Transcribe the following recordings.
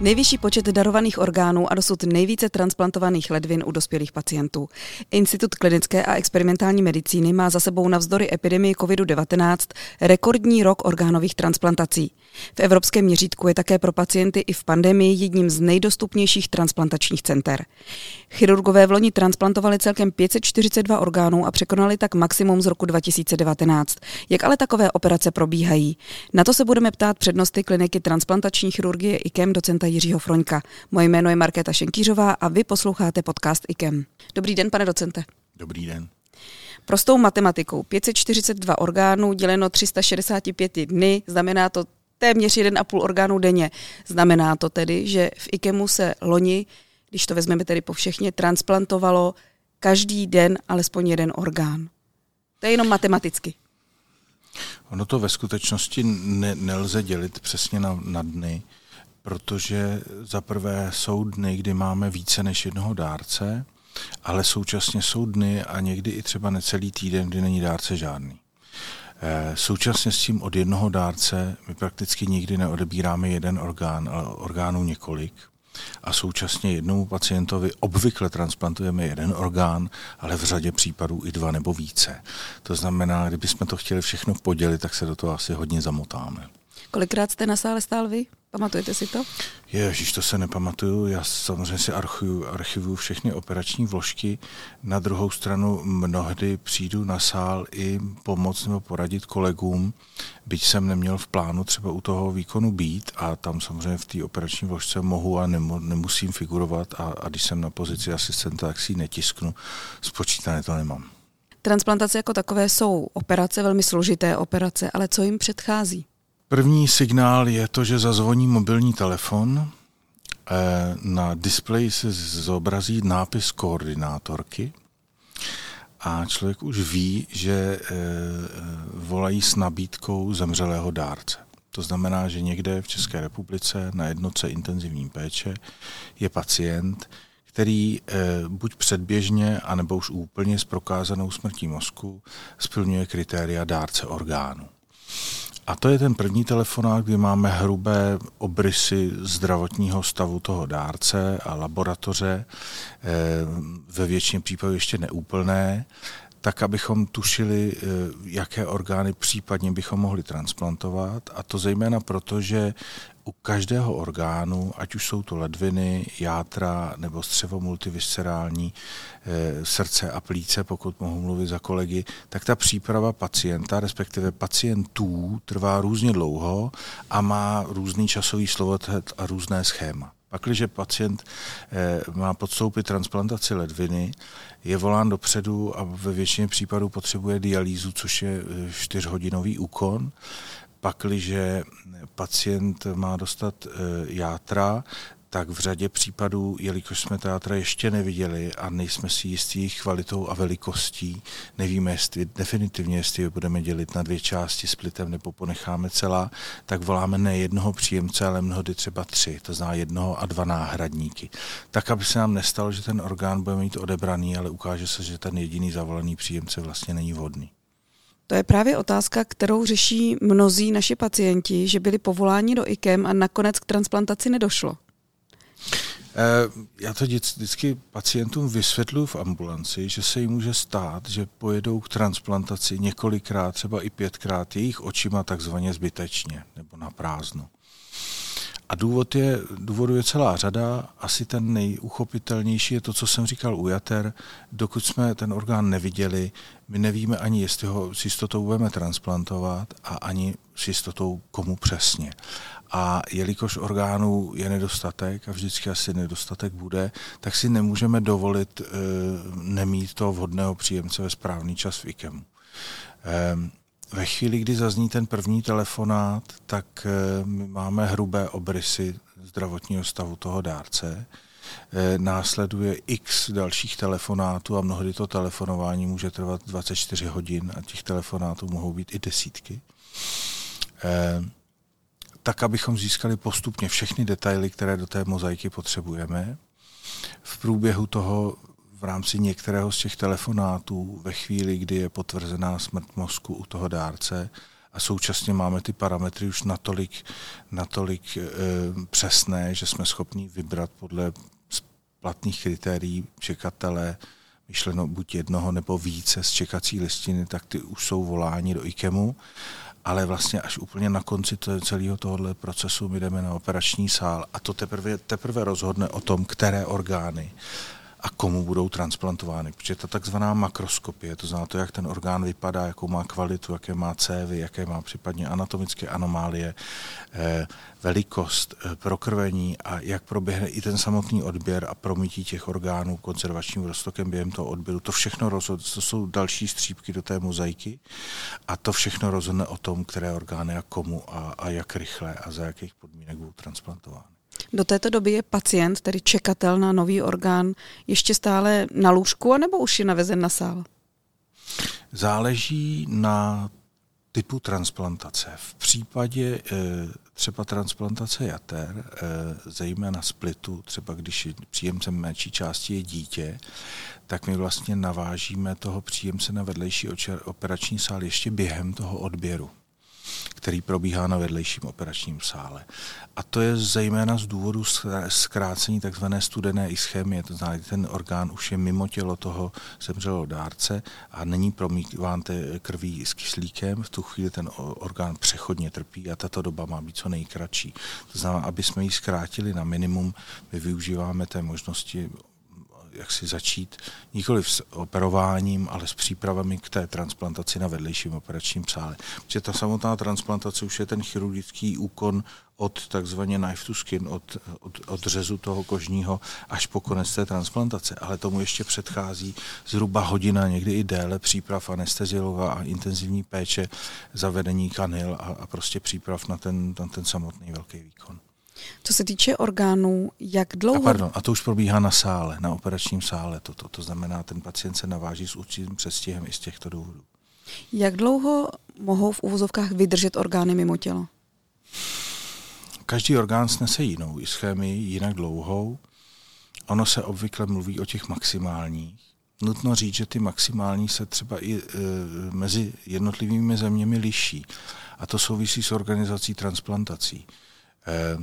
Nejvyšší počet darovaných orgánů a dosud nejvíce transplantovaných ledvin u dospělých pacientů. Institut klinické a experimentální medicíny má za sebou navzdory epidemii COVID-19 rekordní rok orgánových transplantací. V evropském měřítku je také pro pacienty i v pandemii jedním z nejdostupnějších transplantačních center. Chirurgové v loni transplantovali celkem 542 orgánů a překonali tak maximum z roku 2019. Jak ale takové operace probíhají? Na to se budeme ptát přednosti kliniky transplantační chirurgie IKEM docenta Jiřího Froňka. Moje jméno je Markéta Šenkýřová a vy posloucháte podcast IKEM. Dobrý den, pane docente. Dobrý den. Prostou matematikou 542 orgánů děleno 365 dny, znamená to téměř 1,5 orgánu denně. Znamená to tedy, že v IKEMu se loni, když to vezmeme tedy po všechně, transplantovalo každý den alespoň jeden orgán. To je jenom matematicky. Ono to ve skutečnosti ne, nelze dělit přesně na, na dny, protože za prvé jsou dny, kdy máme více než jednoho dárce, ale současně jsou dny a někdy i třeba necelý týden, kdy není dárce žádný. Eh, současně s tím od jednoho dárce my prakticky nikdy neodebíráme jeden orgán, ale orgánů několik. A současně jednomu pacientovi obvykle transplantujeme jeden orgán, ale v řadě případů i dva nebo více. To znamená, kdybychom to chtěli všechno podělit, tak se do toho asi hodně zamotáme. Kolikrát jste na sále stál vy? Pamatujete si to? Ježíš, to se nepamatuju. Já samozřejmě si archivuju, archivuju všechny operační vložky. Na druhou stranu mnohdy přijdu na sál i pomoct nebo poradit kolegům, byť jsem neměl v plánu třeba u toho výkonu být a tam samozřejmě v té operační vložce mohu a nemu, nemusím figurovat a, a když jsem na pozici asistenta, tak si ji netisknu. Spočítané to nemám. Transplantace jako takové jsou operace, velmi složité operace, ale co jim předchází? První signál je to, že zazvoní mobilní telefon, eh, na displeji se zobrazí nápis koordinátorky a člověk už ví, že eh, volají s nabídkou zemřelého dárce. To znamená, že někde v České republice na jednotce intenzivní péče je pacient, který eh, buď předběžně, anebo už úplně s prokázanou smrtí mozku splňuje kritéria dárce orgánu. A to je ten první telefonát, kdy máme hrubé obrysy zdravotního stavu toho dárce a laboratoře, eh, ve většině případů ještě neúplné, tak abychom tušili, eh, jaké orgány případně bychom mohli transplantovat. A to zejména proto, že u každého orgánu, ať už jsou to ledviny, játra nebo střevo multiviscerální, e, srdce a plíce, pokud mohu mluvit za kolegy, tak ta příprava pacienta, respektive pacientů, trvá různě dlouho a má různý časový slovotet a různé schéma. Pakliže pacient e, má podstoupit transplantaci ledviny, je volán dopředu a ve většině případů potřebuje dialýzu, což je e, čtyřhodinový úkon pakliže pacient má dostat e, játra, tak v řadě případů, jelikož jsme ta játra ještě neviděli a nejsme si jistí jejich kvalitou a velikostí, nevíme jestli, definitivně, jestli je budeme dělit na dvě části splitem nebo ponecháme celá, tak voláme ne jednoho příjemce, ale mnohdy třeba tři, to znamená jednoho a dva náhradníky. Tak, aby se nám nestalo, že ten orgán bude mít odebraný, ale ukáže se, že ten jediný zavolaný příjemce vlastně není vhodný. To je právě otázka, kterou řeší mnozí naši pacienti, že byli povoláni do IKEM a nakonec k transplantaci nedošlo. Eh, já to vždycky pacientům vysvětluji v ambulanci, že se jim může stát, že pojedou k transplantaci několikrát, třeba i pětkrát, jejich očima takzvaně zbytečně nebo na prázdno. A důvod je, důvodu je celá řada. Asi ten nejuchopitelnější je to, co jsem říkal u jater. Dokud jsme ten orgán neviděli, my nevíme ani, jestli ho s jistotou budeme transplantovat a ani s jistotou komu přesně. A jelikož orgánů je nedostatek a vždycky asi nedostatek bude, tak si nemůžeme dovolit e, nemít toho vhodného příjemce ve správný čas v IKEMu. E, ve chvíli, kdy zazní ten první telefonát, tak eh, my máme hrubé obrysy zdravotního stavu toho dárce. Eh, následuje x dalších telefonátů a mnohdy to telefonování může trvat 24 hodin a těch telefonátů mohou být i desítky. Eh, tak, abychom získali postupně všechny detaily, které do té mozaiky potřebujeme. V průběhu toho v rámci některého z těch telefonátů ve chvíli, kdy je potvrzená smrt mozku u toho dárce a současně máme ty parametry už natolik, natolik e, přesné, že jsme schopni vybrat podle platných kritérií čekatele, myšleno buď jednoho nebo více z čekací listiny, tak ty už jsou voláni do IKEMu, ale vlastně až úplně na konci celého tohohle procesu my jdeme na operační sál a to teprve, teprve rozhodne o tom, které orgány a komu budou transplantovány. Protože ta takzvaná makroskopie, to znamená to, jak ten orgán vypadá, jakou má kvalitu, jaké má cévy, jaké má případně anatomické anomálie, eh, velikost, eh, prokrvení a jak proběhne i ten samotný odběr a promítí těch orgánů konzervačním roztokem během toho odběru. To všechno rozhodne, to jsou další střípky do té mozaiky a to všechno rozhodne o tom, které orgány a komu a, a jak rychle a za jakých podmínek budou transplantovány. Do této doby je pacient, tedy čekatel na nový orgán, ještě stále na lůžku, anebo už je navezen na sál? Záleží na typu transplantace. V případě e, třeba transplantace jater, e, zejména splitu, třeba když příjemcem menší části je dítě, tak my vlastně navážíme toho příjemce na vedlejší operační sál ještě během toho odběru který probíhá na vedlejším operačním sále. A to je zejména z důvodu zkrácení tzv. studené ischemie, to znamená, ten orgán už je mimo tělo toho zemřelého dárce a není promítán krví s kyslíkem, v tu chvíli ten orgán přechodně trpí a tato doba má být co nejkratší. To znamená, aby jsme ji zkrátili na minimum, my využíváme té možnosti jak si začít nikoli s operováním, ale s přípravami k té transplantaci na vedlejším operačním sále. Protože ta samotná transplantace už je ten chirurgický úkon od takzvaně knife to skin, od, od, od řezu toho kožního až po konec té transplantace. Ale tomu ještě předchází zhruba hodina, někdy i déle příprav anesteziologa a intenzivní péče, zavedení kanil a, a prostě příprav na ten, na ten samotný velký výkon. Co se týče orgánů, jak dlouho... A pardon, a to už probíhá na sále, na operačním sále. Toto, to znamená, ten pacient se naváží s určitým přestihem i z těchto důvodů. Jak dlouho mohou v uvozovkách vydržet orgány mimo tělo? Každý orgán snese jinou ischemii, jinak dlouhou. Ono se obvykle mluví o těch maximálních. Nutno říct, že ty maximální se třeba i e, mezi jednotlivými zeměmi liší. A to souvisí s organizací transplantací. E,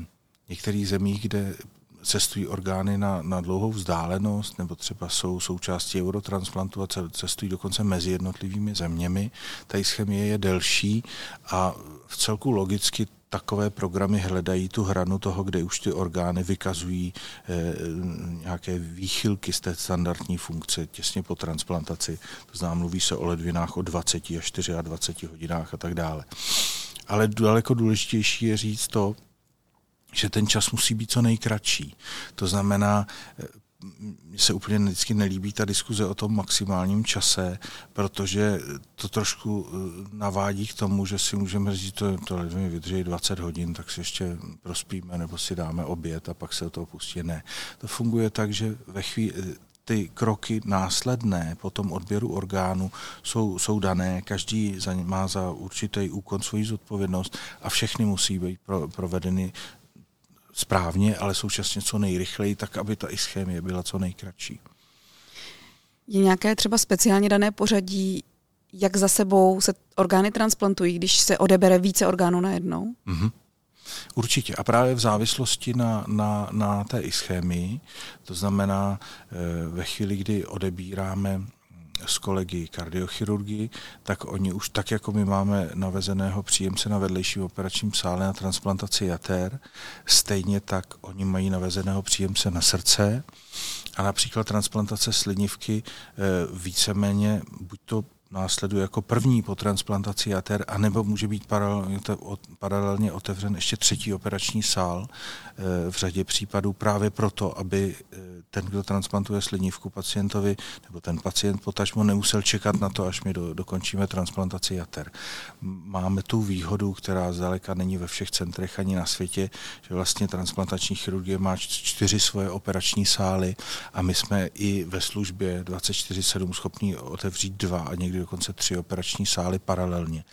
některých zemích, kde cestují orgány na, na dlouhou vzdálenost, nebo třeba jsou součástí eurotransplantu a cestují dokonce mezi jednotlivými zeměmi. Ta ischemie je delší a v celku logicky takové programy hledají tu hranu toho, kde už ty orgány vykazují eh, nějaké výchylky z té standardní funkce těsně po transplantaci. To znamená, mluví se o ledvinách o 20 až 24 hodinách a tak dále. Ale daleko důležitější je říct to, že ten čas musí být co nejkratší. To znamená, mně se úplně vždycky nelíbí ta diskuze o tom maximálním čase, protože to trošku eh, navádí k tomu, že si můžeme říct, to, to mi vydrží 20 hodin, tak si ještě prospíme nebo si dáme oběd a pak se o toho pustí. Ne. To funguje tak, že ve chvíli, ty kroky následné po tom odběru orgánu jsou, jsou dané, každý za, má za určitý úkon svoji zodpovědnost a všechny musí být pro, provedeny správně, ale současně co nejrychleji, tak aby ta ischémie byla co nejkratší. Je nějaké třeba speciálně dané pořadí, jak za sebou se orgány transplantují, když se odebere více orgánů najednou? Mm-hmm. Určitě. A právě v závislosti na, na, na té ischémii, to znamená e, ve chvíli, kdy odebíráme s kolegy kardiochirurgii, tak oni už tak, jako my máme navezeného příjemce na vedlejším operačním sále na transplantaci jater, stejně tak oni mají navezeného příjemce na srdce a například transplantace slinivky eh, víceméně buď to následuje jako první po transplantaci jater, anebo může být paralelně otevřen ještě třetí operační sál eh, v řadě případů právě proto, aby eh, ten, kdo transplantuje slinivku pacientovi, nebo ten pacient potažmo nemusel čekat na to, až my do, dokončíme transplantaci jater. Máme tu výhodu, která zdaleka není ve všech centrech ani na světě, že vlastně transplantační chirurgie má čtyři svoje operační sály a my jsme i ve službě 24-7 schopni otevřít dva a někdy chvíli dokonce tři operační sály paralelně,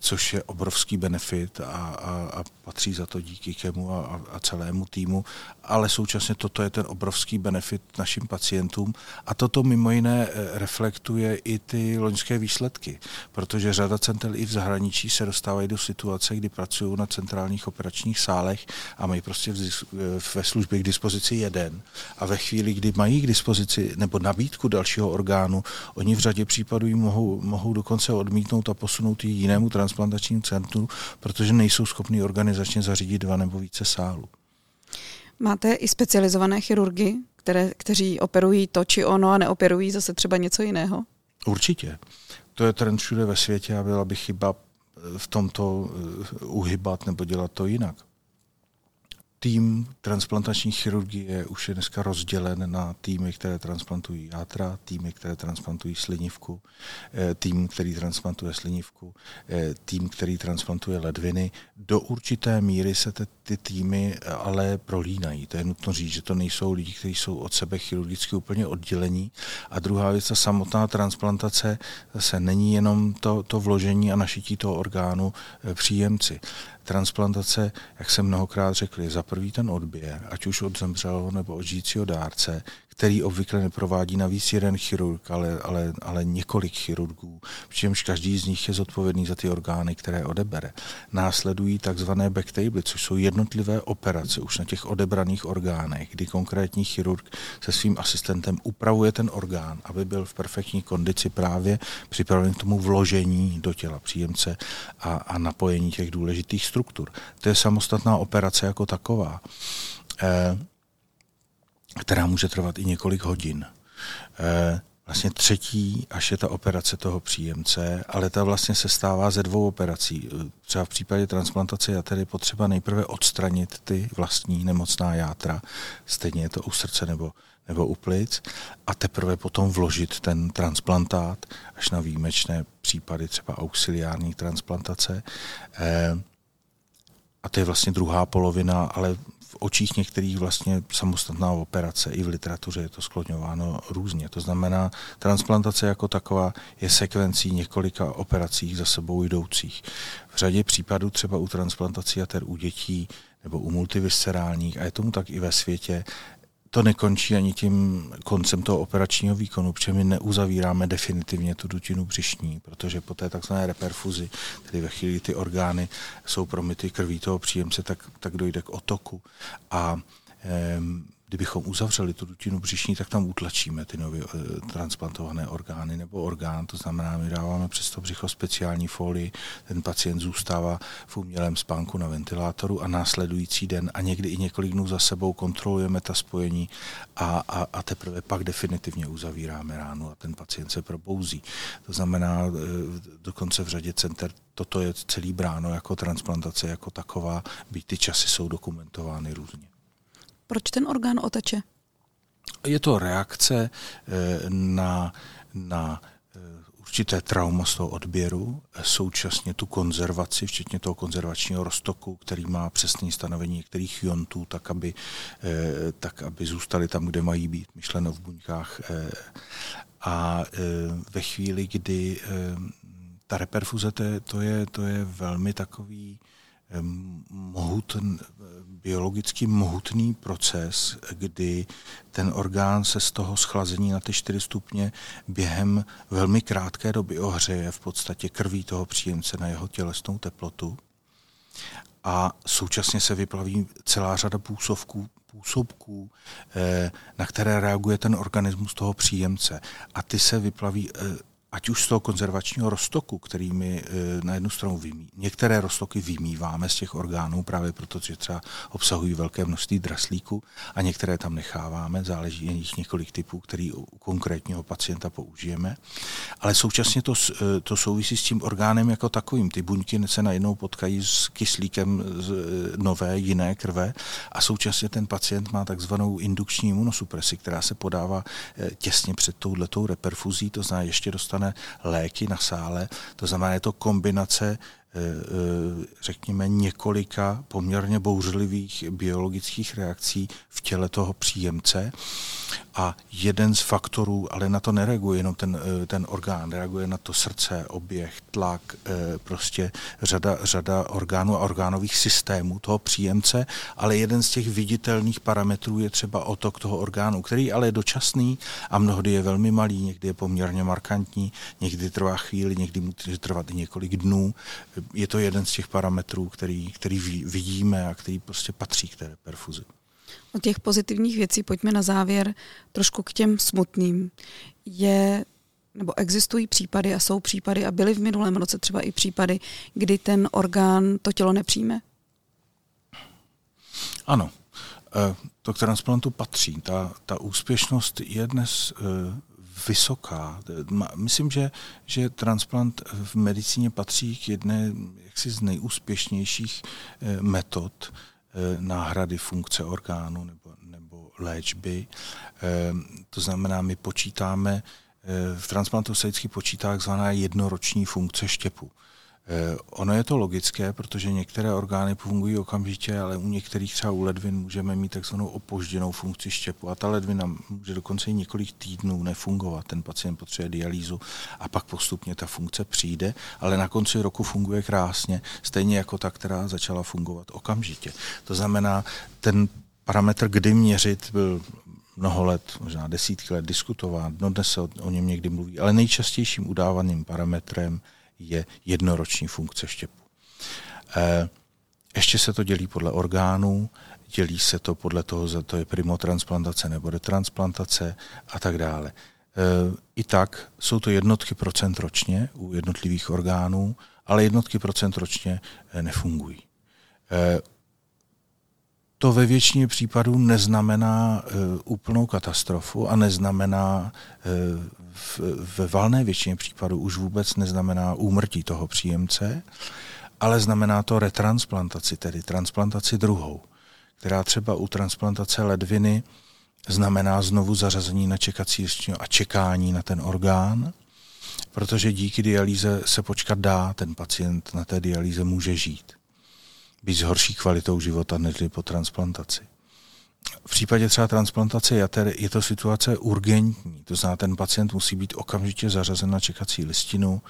což je obrovský benefit a, a, a patří za to díky Kemu a, a celému týmu, ale současně toto je ten obrovský benefit našim pacientům a toto mimo jiné eh, reflektuje i ty loňské výsledky, protože řada center i v zahraničí se dostávají do situace, kdy pracují na centrálních operačních sálech a mají prostě ve službě k dispozici jeden. A ve chvíli, kdy mají k dispozici nebo nabídku dalšího orgánu, oni v řadě případů ji mohou, mohou dokonce odmítnout a posunout ji jinému transplantačnímu centru, protože nejsou schopni organizačně zařídit dva nebo více sálů. Máte i specializované chirurgy, které, kteří operují to či ono a neoperují zase třeba něco jiného? Určitě. To je trend všude ve světě a byla by chyba v tomto eh, uhybat nebo dělat to jinak tým transplantační chirurgie už je dneska rozdělen na týmy, které transplantují játra, týmy, které transplantují slinivku, eh, tým, který transplantuje slinivku, eh, tým, který transplantuje ledviny. Do určité míry se te, ty týmy eh, ale prolínají. To je nutno říct, že to nejsou lidi, kteří jsou od sebe chirurgicky úplně oddělení. A druhá věc, ta samotná transplantace zase není jenom to, to vložení a našití toho orgánu příjemci transplantace, jak jsem mnohokrát řekl, je prvý ten odběr, ať už od zemřelého nebo od žijícího dárce, který obvykle neprovádí navíc jeden chirurg, ale, ale, ale několik chirurgů, přičemž každý z nich je zodpovědný za ty orgány, které odebere. Následují takzvané backtable, což jsou jednotlivé operace už na těch odebraných orgánech, kdy konkrétní chirurg se svým asistentem upravuje ten orgán, aby byl v perfektní kondici právě připraven k tomu vložení do těla příjemce a, a napojení těch důležitých struktur. To je samostatná operace jako taková. Eh, která může trvat i několik hodin. Eh, vlastně třetí, až je ta operace toho příjemce, ale ta vlastně se stává ze dvou operací. Třeba v případě transplantace je tedy potřeba nejprve odstranit ty vlastní nemocná játra, stejně je to u srdce nebo, nebo u plic, a teprve potom vložit ten transplantát až na výjimečné případy třeba auxiliární transplantace. Eh, a to je vlastně druhá polovina, ale očích některých vlastně samostatná operace, i v literatuře je to skloňováno různě. To znamená, transplantace jako taková je sekvencí několika operací za sebou jdoucích. V řadě případů třeba u transplantací jater u dětí nebo u multiviscerálních, a je tomu tak i ve světě, to nekončí ani tím koncem toho operačního výkonu, protože my neuzavíráme definitivně tu dutinu břišní, protože po té takzvané reperfuzi, tedy ve chvíli ty orgány jsou promity krví toho příjemce, tak, tak dojde k otoku. A kdybychom uzavřeli tu dutinu břišní, tak tam utlačíme ty nově e, transplantované orgány nebo orgán, to znamená, my dáváme přes to břicho speciální folii, ten pacient zůstává v umělém spánku na ventilátoru a následující den a někdy i několik dnů za sebou kontrolujeme ta spojení a, a, a teprve pak definitivně uzavíráme ránu a ten pacient se probouzí. To znamená, e, dokonce v řadě center toto je celý bráno jako transplantace jako taková, byť ty časy jsou dokumentovány různě. Proč ten orgán oteče? Je to reakce eh, na, na eh, určité trauma z toho odběru, eh, současně tu konzervaci, včetně toho konzervačního roztoku, který má přesné stanovení některých iontů, tak aby, tak aby zůstali tam, kde mají být, myšleno v buňkách. A ve chvíli, kdy ta reperfuze, to je, to je velmi takový mohutn, biologicky mohutný proces, kdy ten orgán se z toho schlazení na ty 4 stupně během velmi krátké doby ohřeje v podstatě krví toho příjemce na jeho tělesnou teplotu a současně se vyplaví celá řada působků, působků, eh, na které reaguje ten organismus toho příjemce. A ty se vyplaví eh, ať už z toho konzervačního roztoku, který my e, na jednu stranu vymí, některé roztoky vymýváme z těch orgánů právě proto, že třeba obsahují velké množství draslíku a některé tam necháváme, záleží jen jich několik typů, který u konkrétního pacienta použijeme. Ale současně to, e, to souvisí s tím orgánem jako takovým. Ty buňky se najednou potkají s kyslíkem z e, nové, jiné krve a současně ten pacient má takzvanou indukční imunosupresi, která se podává těsně před touhletou reperfuzí, to znamená ještě dostane léky na sále. To znamená, je to kombinace řekněme, několika poměrně bouřlivých biologických reakcí v těle toho příjemce. A jeden z faktorů, ale na to nereaguje jenom ten, ten orgán, reaguje na to srdce, oběh, tlak, prostě řada, řada orgánů a orgánových systémů toho příjemce, ale jeden z těch viditelných parametrů je třeba otok toho orgánu, který ale je dočasný a mnohdy je velmi malý, někdy je poměrně markantní, někdy trvá chvíli, někdy může trvat i několik dnů. Je to jeden z těch parametrů, který, který vidíme a který prostě patří k té perfuzi. Od těch pozitivních věcí pojďme na závěr trošku k těm smutným. Je nebo existují případy a jsou případy a byly v minulém roce třeba i případy, kdy ten orgán to tělo nepřijme? Ano, e, to k transplantu patří. Ta, ta úspěšnost je dnes e, vysoká. Myslím, že, že transplant v medicíně patří k jedné jaksi z nejúspěšnějších e, metod náhrady funkce orgánu nebo, nebo léčby. To znamená, my počítáme v transplantu se vždycky počítá takzvaná jednoroční funkce štěpu. Eh, ono je to logické, protože některé orgány fungují okamžitě, ale u některých třeba u ledvin můžeme mít takzvanou opožděnou funkci štěpu a ta ledvina může dokonce i několik týdnů nefungovat. Ten pacient potřebuje dialýzu a pak postupně ta funkce přijde, ale na konci roku funguje krásně, stejně jako ta, která začala fungovat okamžitě. To znamená, ten parametr, kdy měřit, byl mnoho let, možná desítky let diskutován, no dnes se o, o něm někdy mluví, ale nejčastějším udávaným parametrem je jednoroční funkce štěpu. E, ještě se to dělí podle orgánů, dělí se to podle toho, za to je primotransplantace nebo retransplantace a tak dále. E, I tak jsou to jednotky procent ročně u jednotlivých orgánů, ale jednotky procent ročně e, nefungují. To ve většině případů neznamená uh, úplnou katastrofu a neznamená v, ve valné většině případů už vůbec neznamená úmrtí toho příjemce, ale znamená to retransplantaci, tedy transplantaci druhou, která třeba u transplantace ledviny znamená znovu zařazení na čekací a čekání na ten orgán, protože díky dialýze se počkat dá, ten pacient na té dialýze může žít být s horší kvalitou života než po transplantaci. V případě třeba transplantace jater je to situace urgentní, to znamená, ten pacient musí být okamžitě zařazen na čekací listinu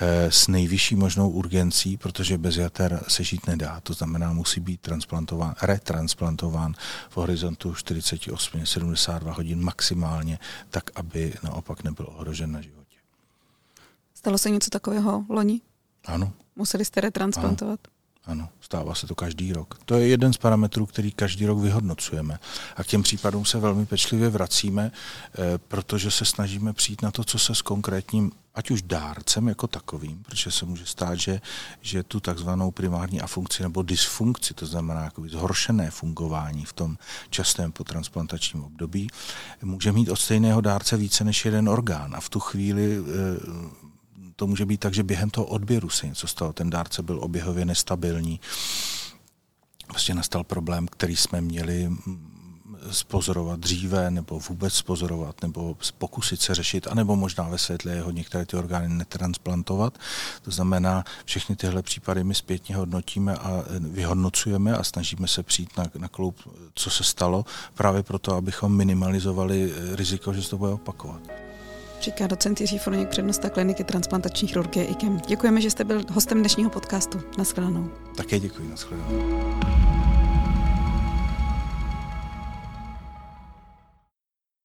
e, s nejvyšší možnou urgencí, protože bez jater se žít nedá. To znamená, musí být transplantován, retransplantován v horizontu 48-72 hodin maximálně, tak aby naopak nebyl ohrožen na životě. Stalo se něco takového loni? Ano. Museli jste retransplantovat? Ano. Ano, stává se to každý rok. To je jeden z parametrů, který každý rok vyhodnocujeme. A k těm případům se velmi pečlivě vracíme, eh, protože se snažíme přijít na to, co se s konkrétním, ať už dárcem jako takovým, protože se může stát, že, že tu takzvanou primární afunkci nebo dysfunkci, to znamená zhoršené fungování v tom častém potransplantačním období, může mít od stejného dárce více než jeden orgán. A v tu chvíli eh, to může být tak, že během toho odběru se něco stalo. Ten dárce byl oběhově nestabilní. Prostě nastal problém, který jsme měli spozorovat dříve, nebo vůbec spozorovat, nebo pokusit se řešit, anebo možná ve světle jeho některé ty orgány netransplantovat. To znamená, všechny tyhle případy my zpětně hodnotíme a vyhodnocujeme a snažíme se přijít na, na kloup, co se stalo, právě proto, abychom minimalizovali riziko, že se to bude opakovat. Říká docent Jiří Froněk, přednosta kliniky transplantační chirurgie IKEM. Děkujeme, že jste byl hostem dnešního podcastu. Naschledanou. Také děkuji, naschledanou.